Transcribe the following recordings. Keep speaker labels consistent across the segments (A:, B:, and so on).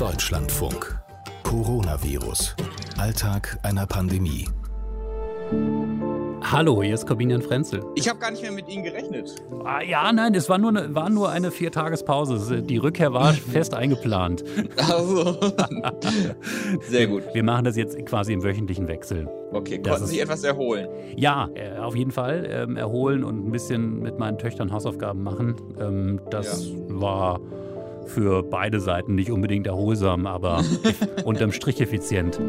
A: Deutschlandfunk. Coronavirus. Alltag einer Pandemie.
B: Hallo, hier ist Corbinian Frenzel.
C: Ich habe gar nicht mehr mit Ihnen gerechnet.
B: Ah, ja, nein, es war nur eine, war nur eine Viertagespause. Die Rückkehr war fest eingeplant.
C: Also, sehr gut.
B: Wir machen das jetzt quasi im wöchentlichen Wechsel.
C: Okay,
B: Das
C: konnten
B: ist-
C: Sie etwas erholen?
B: Ja, äh, auf jeden Fall ähm, erholen und ein bisschen mit meinen Töchtern Hausaufgaben machen. Ähm, das war für beide Seiten nicht unbedingt erholsam, aber unterm Strich effizient.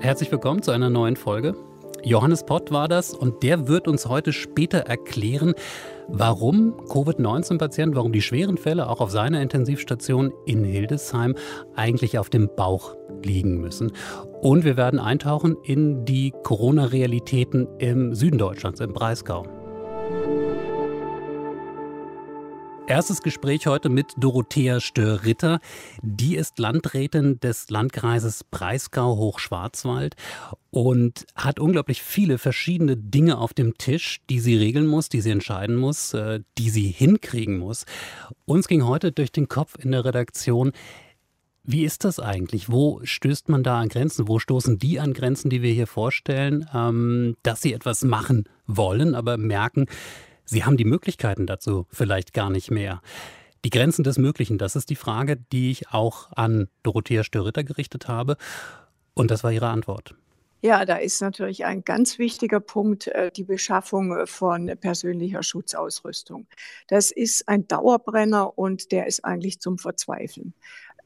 B: Herzlich willkommen zu einer neuen Folge. Johannes Pott war das und der wird uns heute später erklären, warum Covid-19-Patienten, warum die schweren Fälle auch auf seiner Intensivstation in Hildesheim eigentlich auf dem Bauch liegen müssen. Und wir werden eintauchen in die Corona-Realitäten im Süden Deutschlands, im Breisgau. Erstes Gespräch heute mit Dorothea Stör-Ritter. Die ist Landrätin des Landkreises Breisgau-Hochschwarzwald und hat unglaublich viele verschiedene Dinge auf dem Tisch, die sie regeln muss, die sie entscheiden muss, äh, die sie hinkriegen muss. Uns ging heute durch den Kopf in der Redaktion, wie ist das eigentlich? Wo stößt man da an Grenzen? Wo stoßen die an Grenzen, die wir hier vorstellen, ähm, dass sie etwas machen wollen, aber merken, sie haben die Möglichkeiten dazu vielleicht gar nicht mehr? Die Grenzen des Möglichen, das ist die Frage, die ich auch an Dorothea Störritter gerichtet habe. Und das war ihre Antwort.
D: Ja, da ist natürlich ein ganz wichtiger Punkt äh, die Beschaffung äh, von persönlicher Schutzausrüstung. Das ist ein Dauerbrenner und der ist eigentlich zum Verzweifeln.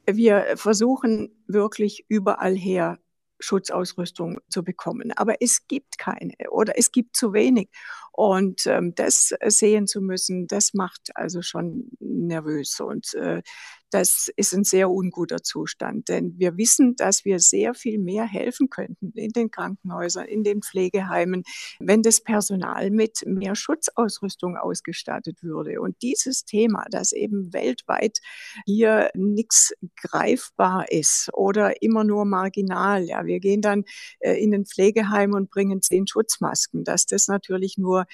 D: Wir versuchen wirklich überall her Schutzausrüstung zu bekommen, aber es gibt keine oder es gibt zu wenig. Und ähm, das sehen zu müssen, das macht also schon nervös und äh, das ist ein sehr unguter Zustand, denn wir wissen, dass wir sehr viel mehr helfen könnten in den Krankenhäusern, in den Pflegeheimen, wenn das Personal mit mehr Schutzausrüstung ausgestattet würde. Und dieses Thema, dass eben weltweit hier nichts greifbar ist oder immer nur marginal, ja, wir gehen dann äh, in den Pflegeheim und bringen zehn Schutzmasken, dass das natürlich nur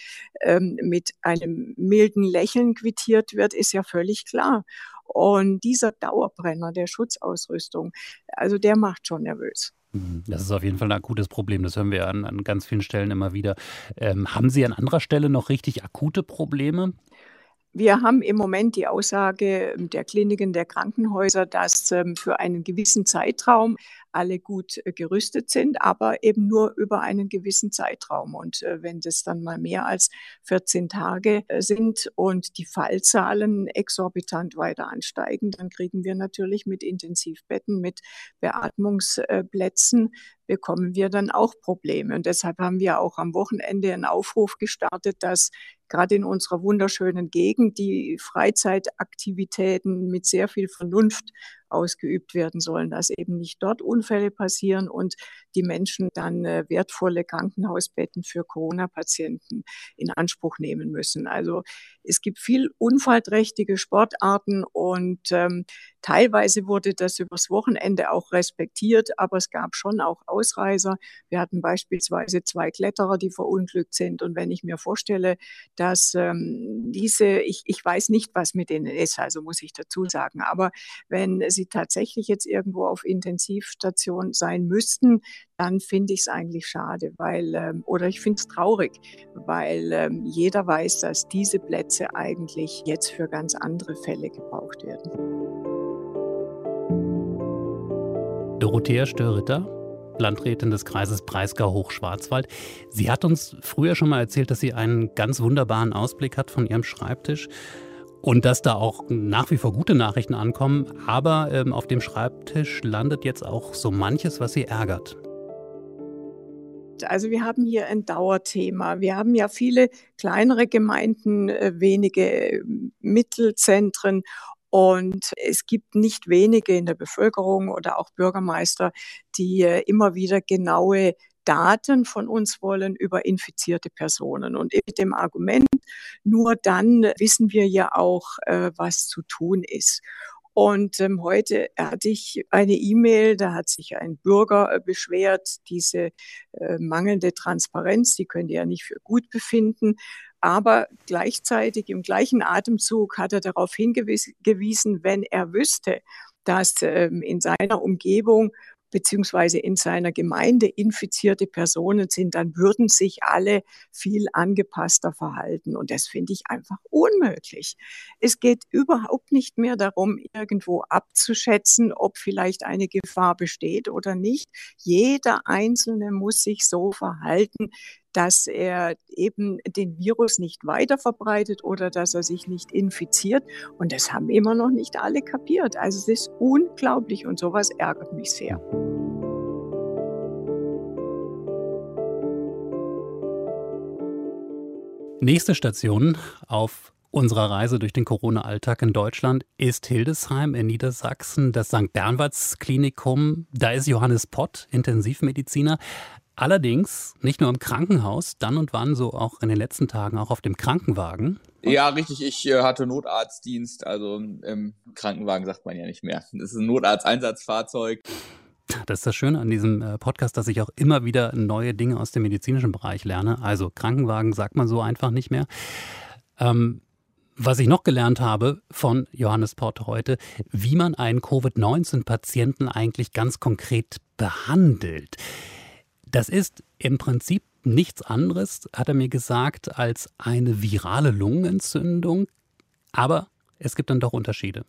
D: ähm, mit einem milden Lächeln quittiert wird, ist ja völlig klar. Und dieser Dauerbrenner der Schutzausrüstung, also der macht schon nervös.
B: Mhm. Das ist auf jeden Fall ein akutes Problem. Das hören wir an, an ganz vielen Stellen immer wieder. Ähm, haben Sie an anderer Stelle noch richtig akute Probleme?
D: Wir haben im Moment die Aussage der Kliniken, der Krankenhäuser, dass ähm, für einen gewissen Zeitraum alle gut äh, gerüstet sind, aber eben nur über einen gewissen Zeitraum. Und äh, wenn das dann mal mehr als 14 Tage äh, sind und die Fallzahlen exorbitant weiter ansteigen, dann kriegen wir natürlich mit Intensivbetten, mit Beatmungsplätzen, bekommen wir dann auch Probleme. Und deshalb haben wir auch am Wochenende einen Aufruf gestartet, dass gerade in unserer wunderschönen Gegend die Freizeitaktivitäten mit sehr viel Vernunft ausgeübt werden sollen, dass eben nicht dort Unfälle passieren und die Menschen dann äh, wertvolle Krankenhausbetten für Corona-Patienten in Anspruch nehmen müssen. Also es gibt viel unfallträchtige Sportarten und ähm, teilweise wurde das übers Wochenende auch respektiert, aber es gab schon auch Ausreißer. Wir hatten beispielsweise zwei Kletterer, die verunglückt sind. Und wenn ich mir vorstelle, dass ähm, diese, ich, ich weiß nicht, was mit denen ist, also muss ich dazu sagen, aber wenn sie tatsächlich jetzt irgendwo auf Intensivstation sein müssten, dann finde ich es eigentlich schade, weil, ähm, oder ich finde es traurig, weil ähm, jeder weiß, dass diese Plätze eigentlich jetzt für ganz andere Fälle gebraucht werden.
B: Dorothea Störritter, Landrätin des Kreises Breisgau-Hochschwarzwald. Sie hat uns früher schon mal erzählt, dass sie einen ganz wunderbaren Ausblick hat von ihrem Schreibtisch und dass da auch nach wie vor gute Nachrichten ankommen. Aber ähm, auf dem Schreibtisch landet jetzt auch so manches, was sie ärgert.
D: Also wir haben hier ein Dauerthema. Wir haben ja viele kleinere Gemeinden, äh, wenige äh, Mittelzentren und es gibt nicht wenige in der Bevölkerung oder auch Bürgermeister, die äh, immer wieder genaue Daten von uns wollen über infizierte Personen. Und mit dem Argument, nur dann wissen wir ja auch, äh, was zu tun ist. Und ähm, heute hatte ich eine E-Mail, da hat sich ein Bürger äh, beschwert, diese äh, mangelnde Transparenz, die könnte er nicht für gut befinden. Aber gleichzeitig im gleichen Atemzug hat er darauf hingewiesen, wenn er wüsste, dass ähm, in seiner Umgebung beziehungsweise in seiner Gemeinde infizierte Personen sind, dann würden sich alle viel angepasster verhalten. Und das finde ich einfach unmöglich. Es geht überhaupt nicht mehr darum, irgendwo abzuschätzen, ob vielleicht eine Gefahr besteht oder nicht. Jeder Einzelne muss sich so verhalten, dass er eben den Virus nicht weiter verbreitet oder dass er sich nicht infiziert. Und das haben immer noch nicht alle kapiert. Also es ist unglaublich und sowas ärgert mich sehr.
B: Nächste Station auf unserer Reise durch den Corona-Alltag in Deutschland ist Hildesheim in Niedersachsen, das St. Bernwarts Klinikum. Da ist Johannes Pott, Intensivmediziner. Allerdings nicht nur im Krankenhaus, dann und wann so auch in den letzten Tagen auch auf dem Krankenwagen.
C: Ja, richtig. Ich äh, hatte Notarztdienst, also im Krankenwagen sagt man ja nicht mehr. Das ist ein Notarzteinsatzfahrzeug.
B: Das ist das Schöne an diesem äh, Podcast, dass ich auch immer wieder neue Dinge aus dem medizinischen Bereich lerne. Also Krankenwagen sagt man so einfach nicht mehr. Ähm, was ich noch gelernt habe von Johannes Port heute, wie man einen Covid-19-Patienten eigentlich ganz konkret behandelt. Das ist im Prinzip nichts anderes, hat er mir gesagt, als eine virale Lungenentzündung. Aber es gibt dann doch Unterschiede.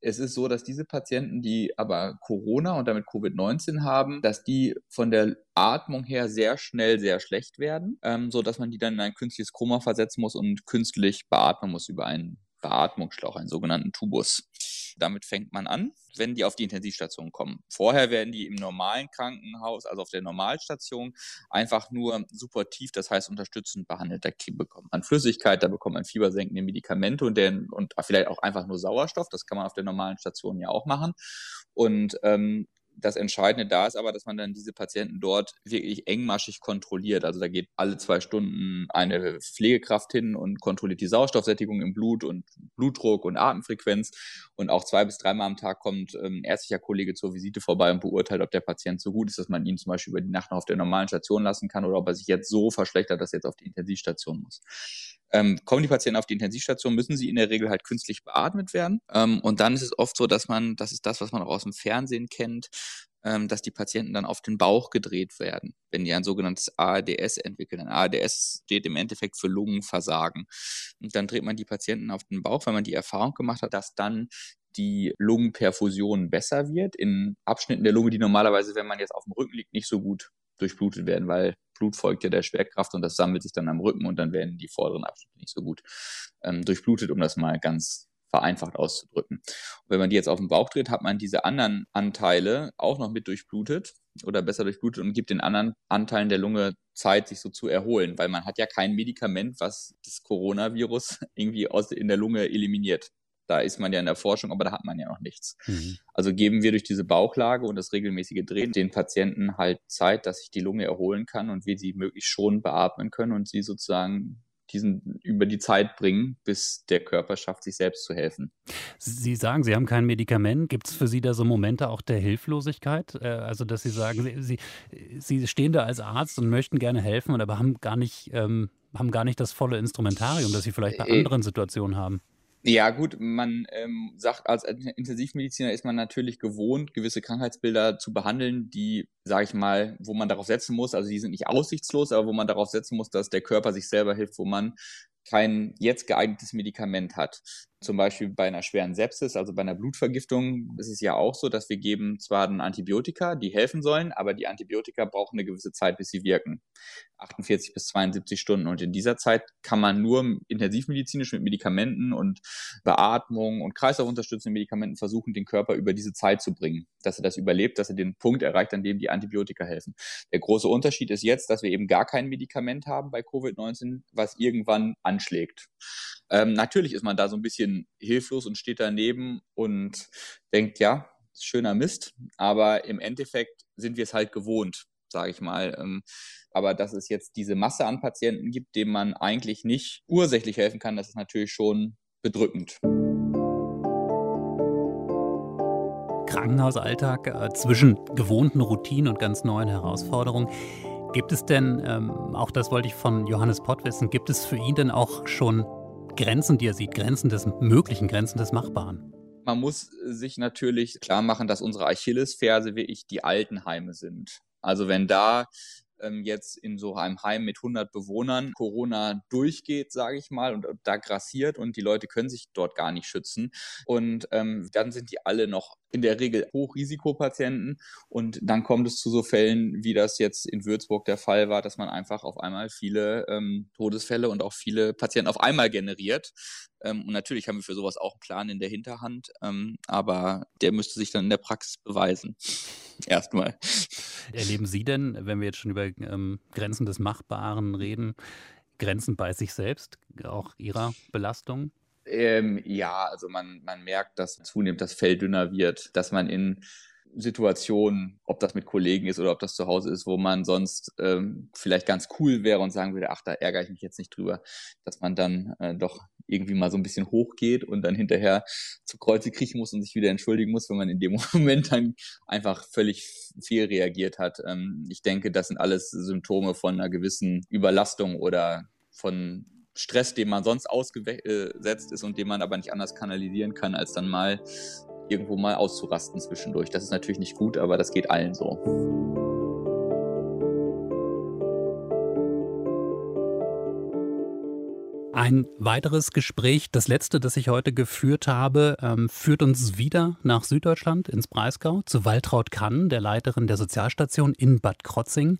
C: Es ist so, dass diese Patienten, die aber Corona und damit Covid-19 haben, dass die von der Atmung her sehr schnell sehr schlecht werden, ähm, so dass man die dann in ein künstliches Koma versetzen muss und künstlich beatmen muss über einen Beatmungsschlauch, einen sogenannten Tubus. Damit fängt man an, wenn die auf die Intensivstation kommen. Vorher werden die im normalen Krankenhaus, also auf der Normalstation, einfach nur supportiv, das heißt unterstützend behandelt. Da bekommt man Flüssigkeit, da bekommt man fiebersenkende Medikamente und, den, und vielleicht auch einfach nur Sauerstoff. Das kann man auf der normalen Station ja auch machen. Und ähm, das Entscheidende da ist aber, dass man dann diese Patienten dort wirklich engmaschig kontrolliert. Also da geht alle zwei Stunden eine Pflegekraft hin und kontrolliert die Sauerstoffsättigung im Blut und Blutdruck und Atemfrequenz. Und auch zwei bis dreimal am Tag kommt ähm, ein ärztlicher Kollege zur Visite vorbei und beurteilt, ob der Patient so gut ist, dass man ihn zum Beispiel über die Nacht noch auf der normalen Station lassen kann oder ob er sich jetzt so verschlechtert, dass er jetzt auf die Intensivstation muss. Ähm, kommen die Patienten auf die Intensivstation, müssen sie in der Regel halt künstlich beatmet werden. Ähm, und dann ist es oft so, dass man, das ist das, was man auch aus dem Fernsehen kennt, ähm, dass die Patienten dann auf den Bauch gedreht werden, wenn die ein sogenanntes ARDS entwickeln. Ein ARDS steht im Endeffekt für Lungenversagen. Und dann dreht man die Patienten auf den Bauch, weil man die Erfahrung gemacht hat, dass dann die Lungenperfusion besser wird in Abschnitten der Lunge, die normalerweise, wenn man jetzt auf dem Rücken liegt, nicht so gut durchblutet werden, weil Blut folgt ja der Schwerkraft und das sammelt sich dann am Rücken und dann werden die vorderen Abschnitte nicht so gut ähm, durchblutet, um das mal ganz vereinfacht auszudrücken. Und wenn man die jetzt auf den Bauch dreht, hat man diese anderen Anteile auch noch mit durchblutet oder besser durchblutet und gibt den anderen Anteilen der Lunge Zeit, sich so zu erholen, weil man hat ja kein Medikament, was das Coronavirus irgendwie aus, in der Lunge eliminiert. Da ist man ja in der Forschung, aber da hat man ja noch nichts. Mhm. Also geben wir durch diese Bauchlage und das regelmäßige Drehen den Patienten halt Zeit, dass sich die Lunge erholen kann und wir sie möglichst schon beatmen können und sie sozusagen diesen über die Zeit bringen, bis der Körper schafft, sich selbst zu helfen.
B: Sie sagen, Sie haben kein Medikament. Gibt es für Sie da so Momente auch der Hilflosigkeit? Äh, also, dass Sie sagen, Sie, Sie stehen da als Arzt und möchten gerne helfen, aber haben gar nicht, ähm, haben gar nicht das volle Instrumentarium, das Sie vielleicht bei äh, anderen Situationen haben.
C: Ja, gut, man ähm, sagt, als Intensivmediziner ist man natürlich gewohnt, gewisse Krankheitsbilder zu behandeln, die, sage ich mal, wo man darauf setzen muss, also die sind nicht aussichtslos, aber wo man darauf setzen muss, dass der Körper sich selber hilft, wo man kein jetzt geeignetes Medikament hat. Zum Beispiel bei einer schweren Sepsis, also bei einer Blutvergiftung, ist es ja auch so, dass wir geben zwar dann Antibiotika, die helfen sollen, aber die Antibiotika brauchen eine gewisse Zeit, bis sie wirken. 48 bis 72 Stunden. Und in dieser Zeit kann man nur intensivmedizinisch mit Medikamenten und Beatmung und kreislaufunterstützenden Medikamenten versuchen, den Körper über diese Zeit zu bringen, dass er das überlebt, dass er den Punkt erreicht, an dem die Antibiotika helfen. Der große Unterschied ist jetzt, dass wir eben gar kein Medikament haben bei Covid-19, was irgendwann anschlägt. Ähm, natürlich ist man da so ein bisschen hilflos und steht daneben und denkt, ja, schöner Mist, aber im Endeffekt sind wir es halt gewohnt, sage ich mal. Ähm, aber dass es jetzt diese Masse an Patienten gibt, denen man eigentlich nicht ursächlich helfen kann, das ist natürlich schon bedrückend.
B: Krankenhausalltag äh, zwischen gewohnten Routinen und ganz neuen Herausforderungen. Gibt es denn, ähm, auch das wollte ich von Johannes Pott wissen, gibt es für ihn denn auch schon Grenzen, die er sieht, Grenzen des möglichen, Grenzen des Machbaren?
C: man muss sich natürlich klar machen, dass unsere Achillesferse wirklich die Altenheime sind. Also wenn da ähm, jetzt in so einem Heim mit 100 Bewohnern Corona durchgeht, sage ich mal, und da grassiert und die Leute können sich dort gar nicht schützen. Und ähm, dann sind die alle noch in der Regel Hochrisikopatienten. Und dann kommt es zu so Fällen, wie das jetzt in Würzburg der Fall war, dass man einfach auf einmal viele ähm, Todesfälle und auch viele Patienten auf einmal generiert. Ähm, und natürlich haben wir für sowas auch einen Plan in der Hinterhand, ähm, aber der müsste sich dann in der Praxis beweisen. Erstmal.
B: Erleben Sie denn, wenn wir jetzt schon über ähm, Grenzen des Machbaren reden, Grenzen bei sich selbst, auch Ihrer Belastung?
C: Ähm, ja, also man, man merkt, dass zunehmend das Fell dünner wird, dass man in Situationen, ob das mit Kollegen ist oder ob das zu Hause ist, wo man sonst ähm, vielleicht ganz cool wäre und sagen würde, ach, da ärgere ich mich jetzt nicht drüber, dass man dann äh, doch irgendwie mal so ein bisschen hochgeht und dann hinterher zu Kreuze kriechen muss und sich wieder entschuldigen muss, wenn man in dem Moment dann einfach völlig fehl reagiert hat. Ähm, ich denke, das sind alles Symptome von einer gewissen Überlastung oder von Stress, dem man sonst ausgesetzt ist und den man aber nicht anders kanalisieren kann, als dann mal irgendwo mal auszurasten zwischendurch. Das ist natürlich nicht gut, aber das geht allen so.
B: Ein weiteres Gespräch, das letzte, das ich heute geführt habe, ähm, führt uns wieder nach Süddeutschland, ins Breisgau, zu Waltraud Kann, der Leiterin der Sozialstation in Bad Krotzing.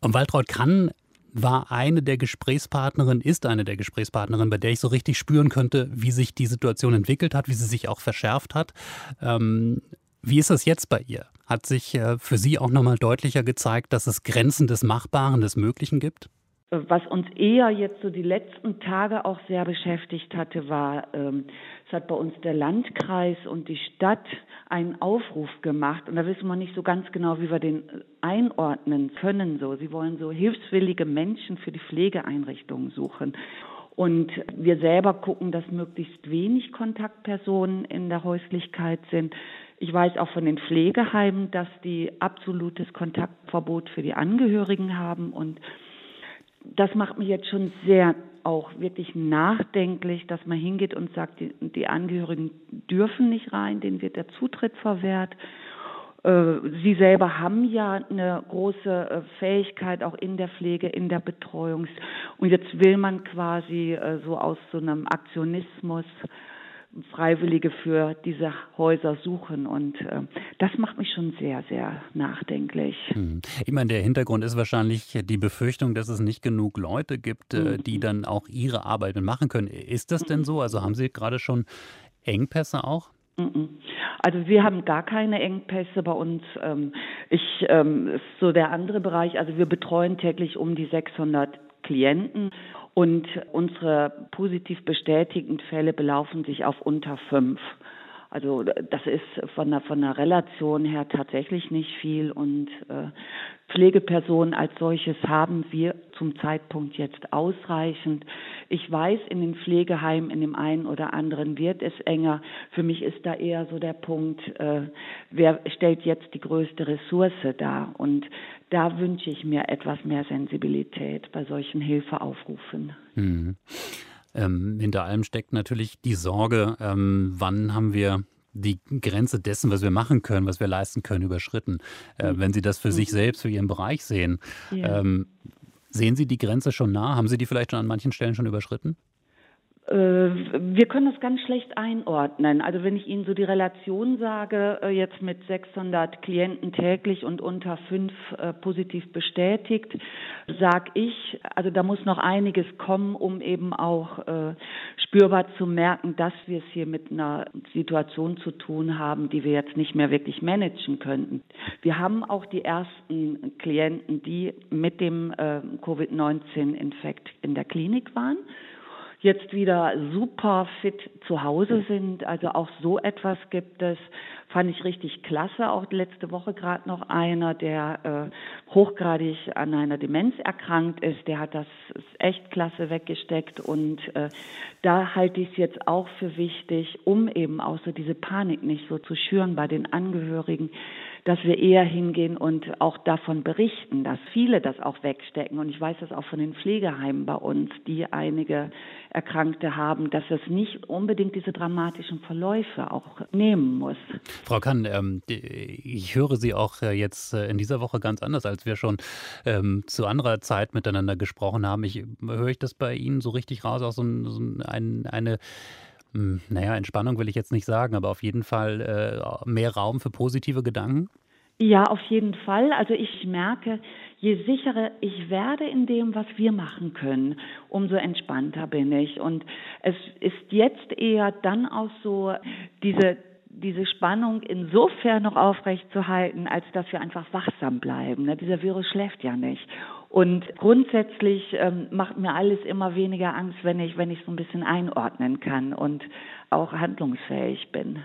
B: Und Waltraud Kann war eine der Gesprächspartnerinnen, ist eine der Gesprächspartnerinnen, bei der ich so richtig spüren könnte, wie sich die Situation entwickelt hat, wie sie sich auch verschärft hat. Ähm, wie ist das jetzt bei ihr? Hat sich äh, für Sie auch nochmal deutlicher gezeigt, dass es Grenzen des Machbaren, des Möglichen gibt?
E: Was uns eher jetzt so die letzten Tage auch sehr beschäftigt hatte, war, ähm, es hat bei uns der Landkreis und die Stadt einen Aufruf gemacht und da wissen wir nicht so ganz genau, wie wir den einordnen können. So, sie wollen so hilfswillige Menschen für die Pflegeeinrichtungen suchen. Und wir selber gucken, dass möglichst wenig Kontaktpersonen in der Häuslichkeit sind. Ich weiß auch von den Pflegeheimen, dass die absolutes Kontaktverbot für die Angehörigen haben und das macht mich jetzt schon sehr auch wirklich nachdenklich, dass man hingeht und sagt, die, die Angehörigen dürfen nicht rein, denen wird der Zutritt verwehrt. Äh, sie selber haben ja eine große äh, Fähigkeit auch in der Pflege, in der Betreuung. Und jetzt will man quasi äh, so aus so einem Aktionismus Freiwillige für diese Häuser suchen. Und äh, das macht mich schon sehr, sehr nachdenklich.
B: Hm. Ich meine, der Hintergrund ist wahrscheinlich die Befürchtung, dass es nicht genug Leute gibt, äh, die mhm. dann auch ihre Arbeit machen können. Ist das denn so? Also haben Sie gerade schon Engpässe auch?
E: Mhm. Also wir haben gar keine Engpässe bei uns. Ähm, ich ähm, ist so der andere Bereich. Also wir betreuen täglich um die 600 Klienten und unsere positiv bestätigten Fälle belaufen sich auf unter fünf. Also das ist von der, von der Relation her tatsächlich nicht viel und äh, Pflegepersonen als solches haben wir zum Zeitpunkt jetzt ausreichend. Ich weiß, in den Pflegeheimen, in dem einen oder anderen wird es enger. Für mich ist da eher so der Punkt, äh, wer stellt jetzt die größte Ressource dar? Und da wünsche ich mir etwas mehr Sensibilität bei solchen Hilfeaufrufen.
B: Mhm. Ähm, hinter allem steckt natürlich die Sorge, ähm, wann haben wir die Grenze dessen, was wir machen können, was wir leisten können, überschritten. Äh, mhm. wenn Sie das für sich mhm. selbst, für Ihren Bereich sehen, ja. ähm, sehen Sie die Grenze schon nah? Haben Sie die vielleicht schon an manchen Stellen schon überschritten?
E: Äh, wir können das ganz schlecht einordnen. Also wenn ich Ihnen so die Relation sage, äh, jetzt mit 600 Klienten täglich und unter fünf äh, positiv bestätigt, sage ich, also da muss noch einiges kommen, um eben auch spürbar zu merken, dass wir es hier mit einer Situation zu tun haben, die wir jetzt nicht mehr wirklich managen könnten. Wir haben auch die ersten Klienten, die mit dem Covid-19-Infekt in der Klinik waren jetzt wieder super fit zu Hause sind. Also auch so etwas gibt es. Fand ich richtig klasse. Auch letzte Woche gerade noch einer, der äh, hochgradig an einer Demenz erkrankt ist. Der hat das echt klasse weggesteckt. Und äh, da halte ich es jetzt auch für wichtig, um eben auch so diese Panik nicht so zu schüren bei den Angehörigen dass wir eher hingehen und auch davon berichten, dass viele das auch wegstecken. Und ich weiß das auch von den Pflegeheimen bei uns, die einige Erkrankte haben, dass es nicht unbedingt diese dramatischen Verläufe auch nehmen muss.
B: Frau Kann, ähm, ich höre Sie auch äh, jetzt äh, in dieser Woche ganz anders, als wir schon ähm, zu anderer Zeit miteinander gesprochen haben. Ich höre ich das bei Ihnen so richtig raus, auch so, ein, so ein, eine naja, Entspannung will ich jetzt nicht sagen, aber auf jeden Fall äh, mehr Raum für positive Gedanken?
E: Ja, auf jeden Fall. Also ich merke, je sicherer ich werde in dem, was wir machen können, umso entspannter bin ich. Und es ist jetzt eher dann auch so, diese diese Spannung insofern noch aufrechtzuerhalten, als dass wir einfach wachsam bleiben. Ne? Dieser Virus schläft ja nicht. Und grundsätzlich ähm, macht mir alles immer weniger Angst, wenn ich, wenn ich so ein bisschen einordnen kann und auch handlungsfähig bin.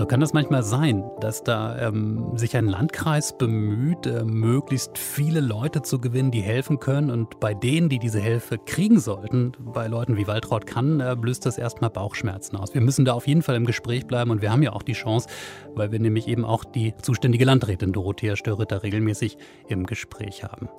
B: So kann das manchmal sein, dass da ähm, sich ein Landkreis bemüht, äh, möglichst viele Leute zu gewinnen, die helfen können. Und bei denen, die diese Hilfe kriegen sollten, bei Leuten wie Waltraud Kann, äh, löst das erstmal Bauchschmerzen aus. Wir müssen da auf jeden Fall im Gespräch bleiben und wir haben ja auch die Chance, weil wir nämlich eben auch die zuständige Landrätin Dorothea Störritter regelmäßig im Gespräch haben.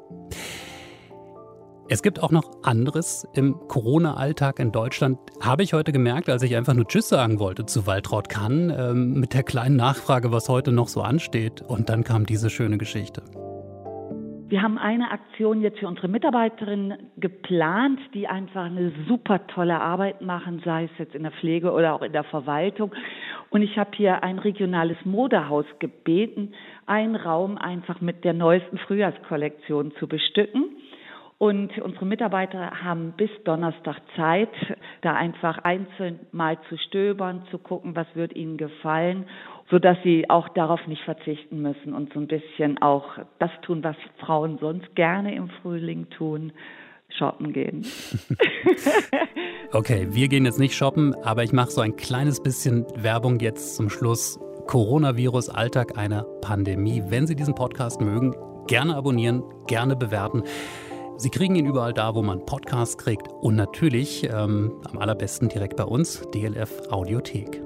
B: Es gibt auch noch anderes im Corona-Alltag in Deutschland, habe ich heute gemerkt, als ich einfach nur Tschüss sagen wollte zu Waltraud Kann, ähm, mit der kleinen Nachfrage, was heute noch so ansteht. Und dann kam diese schöne Geschichte.
E: Wir haben eine Aktion jetzt für unsere Mitarbeiterinnen geplant, die einfach eine super tolle Arbeit machen, sei es jetzt in der Pflege oder auch in der Verwaltung. Und ich habe hier ein regionales Modehaus gebeten, einen Raum einfach mit der neuesten Frühjahrskollektion zu bestücken. Und unsere Mitarbeiter haben bis Donnerstag Zeit, da einfach einzeln mal zu stöbern, zu gucken, was wird ihnen gefallen, sodass sie auch darauf nicht verzichten müssen und so ein bisschen auch das tun, was Frauen sonst gerne im Frühling tun, shoppen gehen.
B: okay, wir gehen jetzt nicht shoppen, aber ich mache so ein kleines bisschen Werbung jetzt zum Schluss. Coronavirus, Alltag einer Pandemie. Wenn Sie diesen Podcast mögen, gerne abonnieren, gerne bewerten. Sie kriegen ihn überall da, wo man Podcasts kriegt und natürlich ähm, am allerbesten direkt bei uns, DLF Audiothek.